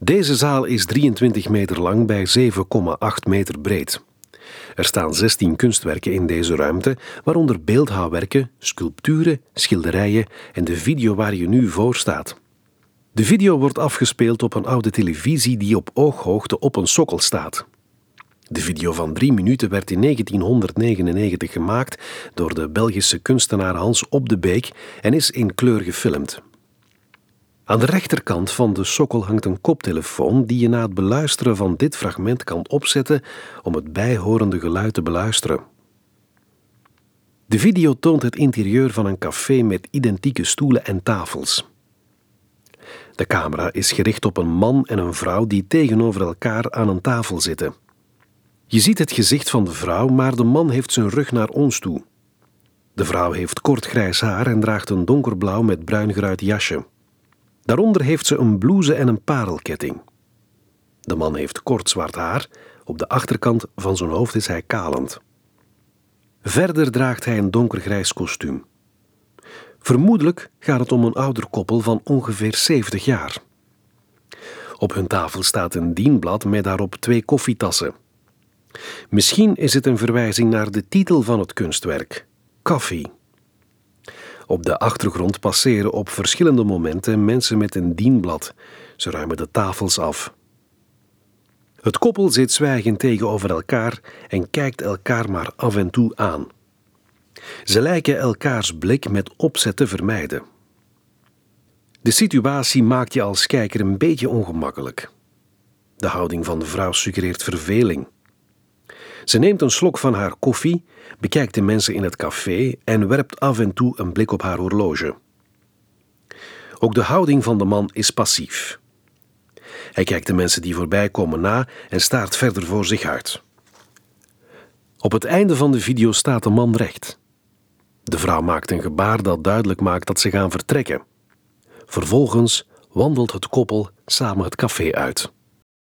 Deze zaal is 23 meter lang bij 7,8 meter breed. Er staan 16 kunstwerken in deze ruimte, waaronder beeldhouwwerken, sculpturen, schilderijen en de video waar je nu voor staat. De video wordt afgespeeld op een oude televisie die op ooghoogte op een sokkel staat. De video van drie minuten werd in 1999 gemaakt door de Belgische kunstenaar Hans Op de Beek en is in kleur gefilmd. Aan de rechterkant van de sokkel hangt een koptelefoon die je na het beluisteren van dit fragment kan opzetten om het bijhorende geluid te beluisteren. De video toont het interieur van een café met identieke stoelen en tafels. De camera is gericht op een man en een vrouw die tegenover elkaar aan een tafel zitten. Je ziet het gezicht van de vrouw, maar de man heeft zijn rug naar ons toe. De vrouw heeft kort grijs haar en draagt een donkerblauw met bruin geruit jasje. Daaronder heeft ze een blouse en een parelketting. De man heeft kort zwart haar, op de achterkant van zijn hoofd is hij kalend. Verder draagt hij een donkergrijs kostuum. Vermoedelijk gaat het om een ouder koppel van ongeveer 70 jaar. Op hun tafel staat een dienblad met daarop twee koffietassen. Misschien is het een verwijzing naar de titel van het kunstwerk: Koffie. Op de achtergrond passeren op verschillende momenten mensen met een dienblad. Ze ruimen de tafels af. Het koppel zit zwijgend tegenover elkaar en kijkt elkaar maar af en toe aan. Ze lijken elkaars blik met opzet te vermijden. De situatie maakt je als kijker een beetje ongemakkelijk. De houding van de vrouw suggereert verveling. Ze neemt een slok van haar koffie, bekijkt de mensen in het café en werpt af en toe een blik op haar horloge. Ook de houding van de man is passief. Hij kijkt de mensen die voorbij komen na en staart verder voor zich uit. Op het einde van de video staat de man recht. De vrouw maakt een gebaar dat duidelijk maakt dat ze gaan vertrekken. Vervolgens wandelt het koppel samen het café uit.